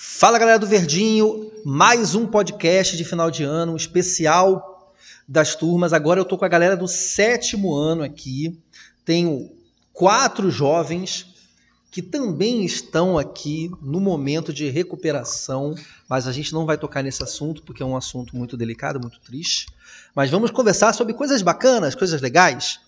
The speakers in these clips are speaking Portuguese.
Fala galera do Verdinho, mais um podcast de final de ano, um especial das turmas. Agora eu tô com a galera do sétimo ano aqui. Tenho quatro jovens que também estão aqui no momento de recuperação, mas a gente não vai tocar nesse assunto porque é um assunto muito delicado, muito triste. Mas vamos conversar sobre coisas bacanas, coisas legais.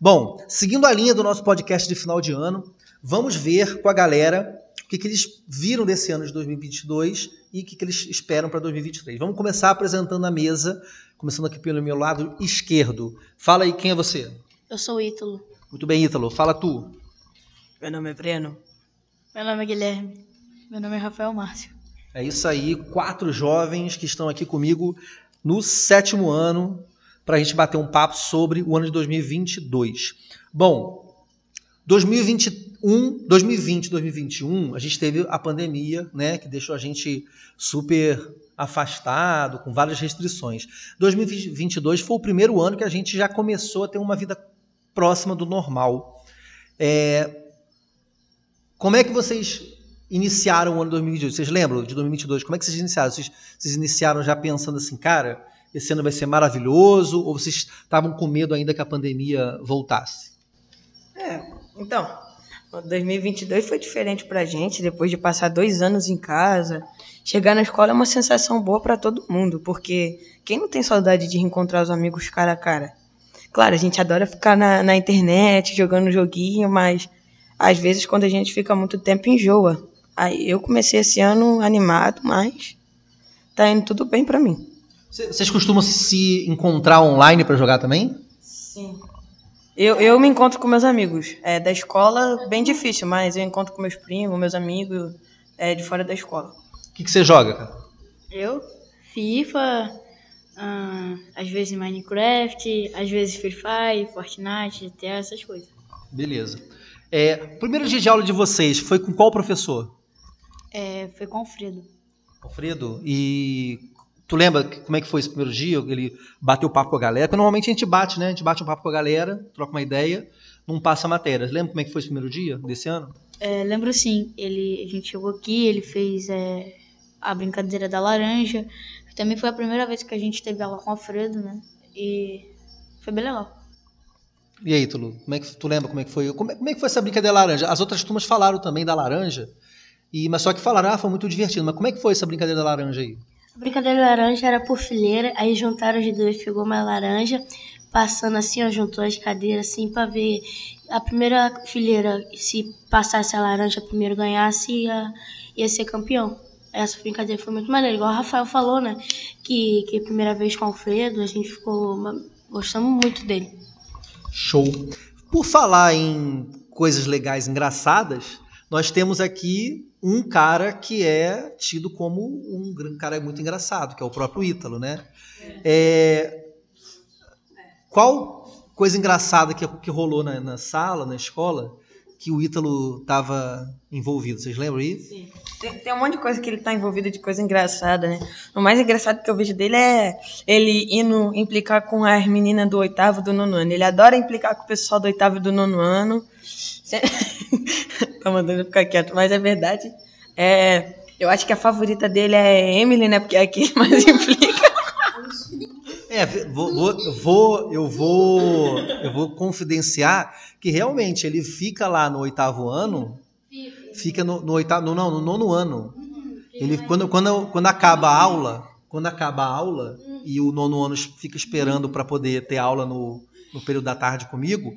Bom, seguindo a linha do nosso podcast de final de ano, vamos ver com a galera o que, que eles viram desse ano de 2022 e o que, que eles esperam para 2023. Vamos começar apresentando a mesa, começando aqui pelo meu lado esquerdo. Fala aí, quem é você? Eu sou o Ítalo. Muito bem, Ítalo. Fala tu. Meu nome é Breno. Meu nome é Guilherme. Meu nome é Rafael Márcio. É isso aí, quatro jovens que estão aqui comigo no sétimo ano para a gente bater um papo sobre o ano de 2022. Bom, 2021, 2020, 2021, a gente teve a pandemia, né, que deixou a gente super afastado, com várias restrições. 2022 foi o primeiro ano que a gente já começou a ter uma vida próxima do normal. É... Como é que vocês iniciaram o ano 2022? Vocês lembram de 2022? Como é que vocês iniciaram? Vocês, vocês iniciaram já pensando assim, cara, esse ano vai ser maravilhoso? Ou vocês estavam com medo ainda que a pandemia voltasse? É, então, 2022 foi diferente pra gente, depois de passar dois anos em casa. Chegar na escola é uma sensação boa para todo mundo, porque quem não tem saudade de reencontrar os amigos cara a cara? Claro, a gente adora ficar na, na internet jogando joguinho, mas às vezes quando a gente fica muito tempo enjoa. Aí eu comecei esse ano animado, mas tá indo tudo bem para mim. Vocês costumam se encontrar online para jogar também? Sim. Eu, eu me encontro com meus amigos. É, da escola, bem difícil, mas eu encontro com meus primos, meus amigos é, de fora da escola. O que, que você joga, cara? Eu? FIFA, hum, às vezes Minecraft, às vezes Free Fire, Fortnite, GTA, essas coisas. Beleza. É, primeiro dia de aula de vocês foi com qual professor? É, foi com o Alfredo. Alfredo? E Tu lembra como é que foi esse primeiro dia? Ele bateu papo com a galera? Porque normalmente a gente bate, né? A gente bate um papo com a galera, troca uma ideia, não passa matéria. Lembra como é que foi esse primeiro dia desse ano? É, lembro sim. Ele, a gente chegou aqui, ele fez é, a brincadeira da laranja. Também foi a primeira vez que a gente teve aula com o Alfredo, né? E foi bem legal. E aí, Tulu, como é que tu lembra como é que foi? Como é, como é que foi essa brincadeira da laranja? As outras turmas falaram também da laranja, e mas só que falaram, ah, foi muito divertido. Mas como é que foi essa brincadeira da laranja aí? A brincadeira da laranja era por fileira, aí juntaram os dois, pegou uma laranja, passando assim, ó, juntou as cadeiras assim para ver a primeira fileira, se passasse a laranja primeiro ganhasse, ia, ia ser campeão. Essa brincadeira foi muito maneira, igual o Rafael falou, né? Que, que primeira vez com o Alfredo, a gente ficou. Gostamos muito dele. Show. Por falar em coisas legais, engraçadas, nós temos aqui um cara que é tido como um cara muito engraçado, que é o próprio Ítalo, né? É, qual coisa engraçada que, que rolou na, na sala, na escola, que o Ítalo estava envolvido? Vocês lembram aí? Sim. Tem, tem, um monte de coisa que ele está envolvido de coisa engraçada, né? O mais engraçado que eu vejo dele é ele indo implicar com as meninas do oitavo do nono ano. Ele adora implicar com o pessoal do oitavo e do nono ano. tá mandando ficar quieto, mas é verdade. É, eu acho que a favorita dele é Emily, né? Porque é a que mais implica. É, vou, vou, vou, eu vou, eu vou confidenciar que realmente ele fica lá no oitavo ano, fica no, no oitavo, não, no nono ano. Ele quando, quando, quando acaba a aula, quando acaba a aula e o nono ano fica esperando para poder ter aula no, no período da tarde comigo,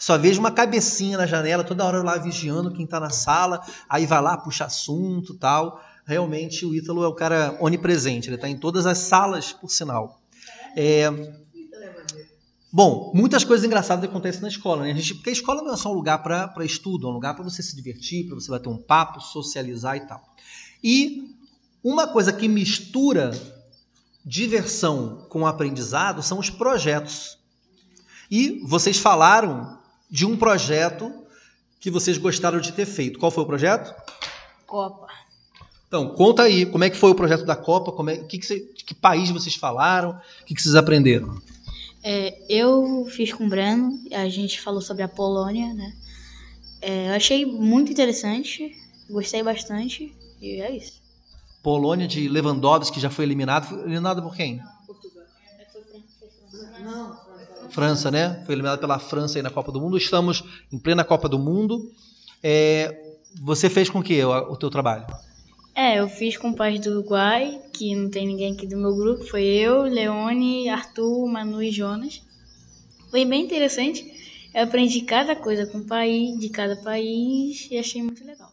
só vejo uma cabecinha na janela, toda hora lá vigiando quem está na sala, aí vai lá, puxa assunto tal. Realmente o Ítalo é o cara onipresente, ele está em todas as salas, por sinal. É... Bom, muitas coisas engraçadas acontecem na escola, né? A gente, porque a escola não é só um lugar para estudo, é um lugar para você se divertir, para você bater um papo, socializar e tal. E uma coisa que mistura diversão com aprendizado são os projetos. E vocês falaram de um projeto que vocês gostaram de ter feito. Qual foi o projeto? Copa. Então, conta aí, como é que foi o projeto da Copa, como é, que, que, você, que país vocês falaram, o que, que vocês aprenderam? É, eu fiz com o Breno, a gente falou sobre a Polônia, né? É, eu achei muito interessante, gostei bastante, e é isso. Polônia de Lewandowski, que já foi eliminado. Foi eliminado por quem? França, né? Foi eliminado pela França aí na Copa do Mundo. Estamos em plena Copa do Mundo. É, você fez com que o, o teu trabalho? É, eu fiz com o país do Uruguai, que não tem ninguém aqui do meu grupo. Foi eu, Leone, Arthur, Manu e Jonas. Foi bem interessante. Eu aprendi cada coisa com o país, de cada país, e achei muito legal.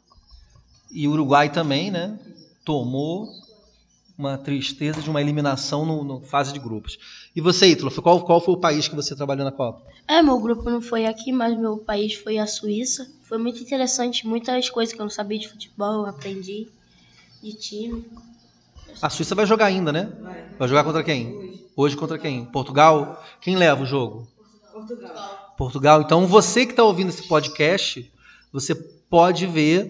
E o Uruguai também, né? Tomou uma tristeza de uma eliminação no, no fase de grupos. E você, Ítalo, qual, qual foi o país que você trabalhou na Copa? É, meu grupo não foi aqui, mas meu país foi a Suíça. Foi muito interessante, muitas coisas que eu não sabia de futebol, eu aprendi de time. A Suíça vai jogar ainda, né? Vai jogar contra quem? Hoje contra quem? Portugal? Quem leva o jogo? Portugal. Portugal. Então você que está ouvindo esse podcast, você pode ver,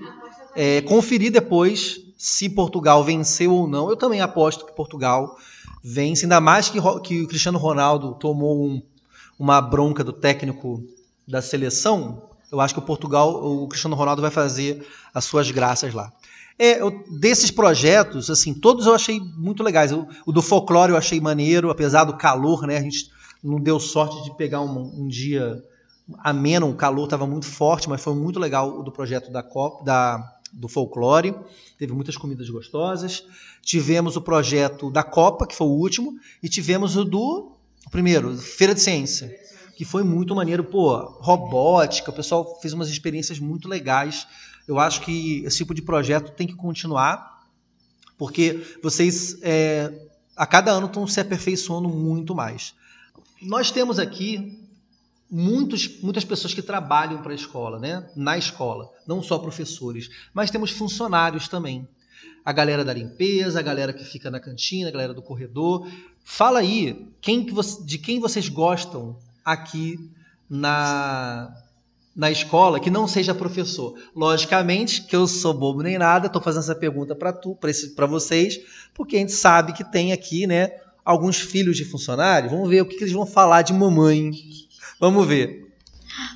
é, conferir depois se Portugal venceu ou não. Eu também aposto que Portugal vence, ainda mais que, que o Cristiano Ronaldo tomou um, uma bronca do técnico da seleção. Eu acho que o Portugal, o Cristiano Ronaldo vai fazer as suas graças lá. É, eu, desses projetos, assim, todos eu achei muito legais. O, o, do folclore eu achei maneiro, apesar do calor, né? A gente não deu sorte de pegar um, um dia ameno, o calor estava muito forte, mas foi muito legal o do projeto da COP, da, do folclore. Teve muitas comidas gostosas. Tivemos o projeto da Copa, que foi o último, e tivemos o do o primeiro, Feira de Ciência, que foi muito maneiro, pô, robótica, o pessoal fez umas experiências muito legais eu acho que esse tipo de projeto tem que continuar, porque vocês é, a cada ano estão se aperfeiçoando muito mais. Nós temos aqui muitos, muitas pessoas que trabalham para a escola, né? na escola, não só professores, mas temos funcionários também. A galera da limpeza, a galera que fica na cantina, a galera do corredor. Fala aí quem que você, de quem vocês gostam aqui na, na escola que não seja professor? Logicamente que eu sou bobo nem nada, estou fazendo essa pergunta para tu, para vocês, porque a gente sabe que tem aqui, né, alguns filhos de funcionário. Vamos ver o que, que eles vão falar de mamãe. Vamos ver.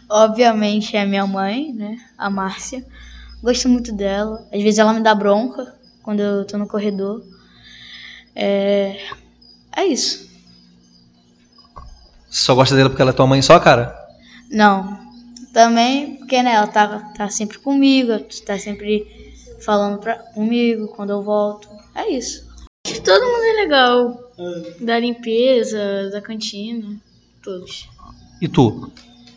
Obviamente é minha mãe, né, a Márcia. Gosto muito dela. Às vezes ela me dá bronca quando eu tô no corredor. É, é isso. Só gosta dela porque ela é tua mãe só, cara? Não, também porque né, ela tá, tá sempre comigo, tá sempre falando pra, comigo quando eu volto. É isso. Todo mundo é legal. Da limpeza, da cantina, todos. E tu?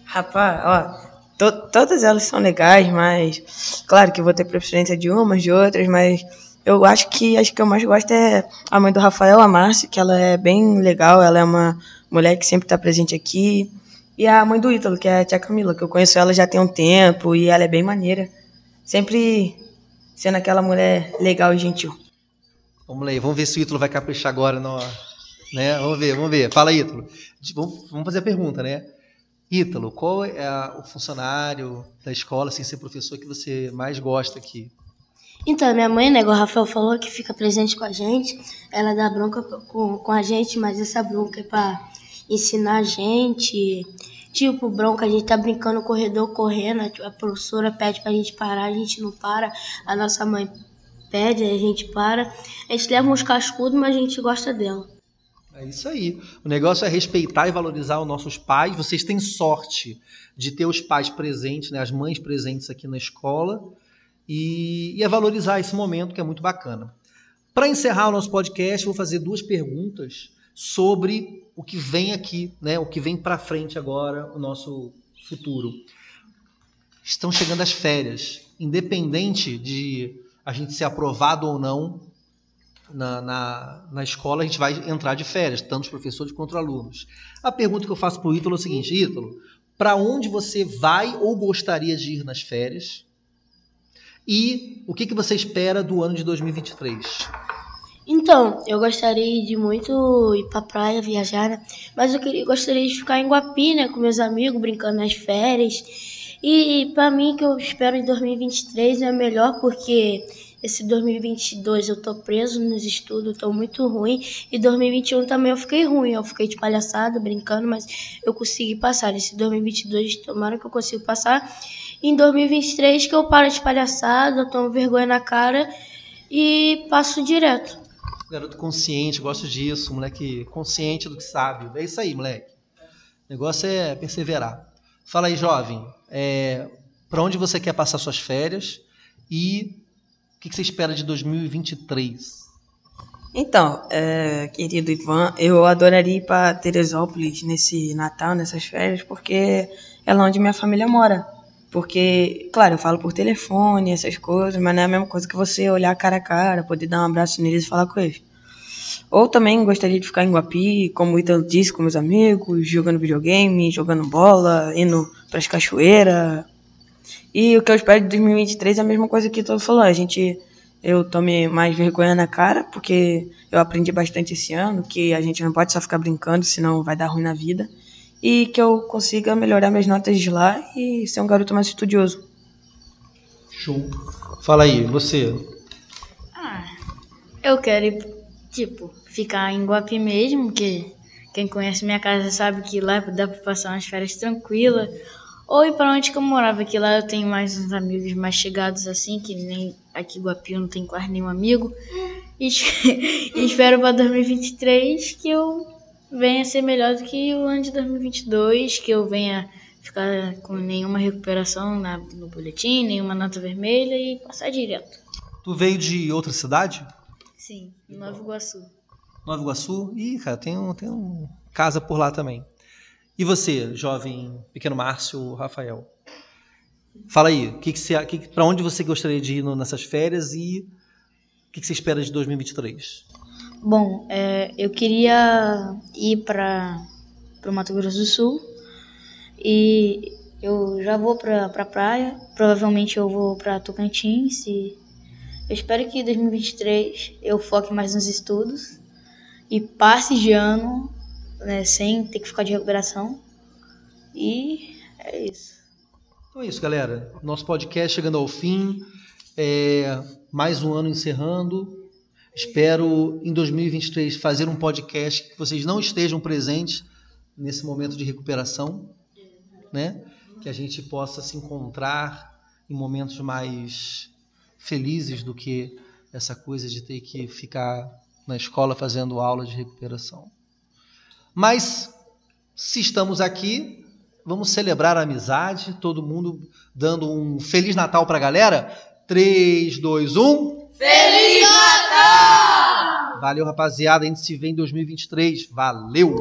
Rapaz, ó, to todas elas são legais, mas claro que vou ter preferência de umas, de outras, mas eu acho que acho que eu mais gosto é a mãe do Rafael, a Márcia, que ela é bem legal, ela é uma mulher que sempre está presente aqui. E a mãe do Ítalo, que é a tia Camila, que eu conheço ela já tem um tempo e ela é bem maneira. Sempre sendo aquela mulher legal e gentil. Vamos lá, vamos ver se o Ítalo vai caprichar agora. No, né? Vamos ver, vamos ver. Fala, Ítalo. Vamos fazer a pergunta, né? Ítalo, qual é o funcionário da escola, sem ser professor, que você mais gosta aqui? Então, minha mãe, né, igual o Rafael falou, que fica presente com a gente. Ela dá bronca com, com a gente, mas essa bronca é pra ensinar a gente. Tipo, bronca, a gente tá brincando no corredor, correndo, a professora pede pra gente parar, a gente não para, a nossa mãe pede, a gente para. A gente leva uns cascudos, mas a gente gosta dela. É isso aí. O negócio é respeitar e valorizar os nossos pais. Vocês têm sorte de ter os pais presentes, né, as mães presentes aqui na escola. E, e é valorizar esse momento que é muito bacana. Para encerrar o nosso podcast, vou fazer duas perguntas sobre o que vem aqui, né? O que vem para frente agora, o nosso futuro. Estão chegando as férias, independente de a gente ser aprovado ou não na, na, na escola, a gente vai entrar de férias, tanto os professores quanto os alunos. A pergunta que eu faço para o Ítalo é o seguinte: Ítalo, para onde você vai ou gostaria de ir nas férias? E o que, que você espera do ano de 2023? Então, eu gostaria de muito ir pra praia, viajar, né? Mas eu queria, gostaria de ficar em Guapi, né? Com meus amigos, brincando nas férias. E para mim, que eu espero em 2023 é melhor, porque esse 2022 eu tô preso nos estudos, tô muito ruim. E 2021 também eu fiquei ruim, eu fiquei de palhaçada, brincando, mas eu consegui passar. Esse 2022, tomara que eu consiga passar. Em 2023 que eu paro de palhaçada, eu tomo vergonha na cara e passo direto. Garoto consciente, gosto disso, moleque consciente do que sabe. É isso aí, moleque. O negócio é perseverar. Fala aí, jovem. É, para onde você quer passar suas férias e que, que você espera de 2023? Então, é, querido Ivan, eu adoraria ir para Teresópolis nesse Natal, nessas férias, porque é lá onde minha família mora. Porque, claro, eu falo por telefone, essas coisas, mas não é a mesma coisa que você olhar cara a cara, poder dar um abraço neles e falar com eles. Ou também gostaria de ficar em Guapi, como o Ítalo disse, com meus amigos, jogando videogame, jogando bola, indo para as cachoeiras. E o que eu espero de 2023 é a mesma coisa que todo falou. A gente, eu tome mais vergonha na cara, porque eu aprendi bastante esse ano que a gente não pode só ficar brincando, senão vai dar ruim na vida e que eu consiga melhorar minhas notas de lá e ser um garoto mais estudioso. Show. Fala aí, você. Ah, eu quero, tipo, ficar em Guapi mesmo, que quem conhece minha casa sabe que lá dá pra passar umas férias tranquilas. Ou ir pra onde que eu morava, que lá eu tenho mais uns amigos mais chegados assim, que nem aqui em Guapi eu não tenho quase nenhum amigo. E, e espero pra 2023 que eu venha ser melhor do que o ano de 2022, que eu venha ficar com nenhuma recuperação na, no boletim, nenhuma nota vermelha e passar direto. Tu veio de outra cidade? Sim, Nova Iguaçu. Nova Iguaçu? Ih, cara, tem um, tem um casa por lá também. E você, jovem pequeno Márcio Rafael? Fala aí, para onde você gostaria de ir nessas férias e o que, que você espera de 2023? Bom, é, eu queria ir para o Mato Grosso do Sul e eu já vou para a praia. Provavelmente eu vou para Tocantins e eu espero que em 2023 eu foque mais nos estudos e passe de ano né, sem ter que ficar de recuperação. E é isso. Então é isso, galera. Nosso podcast chegando ao fim. É, mais um ano encerrando. Espero em 2023 fazer um podcast que vocês não estejam presentes nesse momento de recuperação, né? Que a gente possa se encontrar em momentos mais felizes do que essa coisa de ter que ficar na escola fazendo aula de recuperação. Mas se estamos aqui, vamos celebrar a amizade, todo mundo dando um feliz Natal para a galera. 3 2 1 Feliz Natal! Valeu, rapaziada. A gente se vê em 2023. Valeu!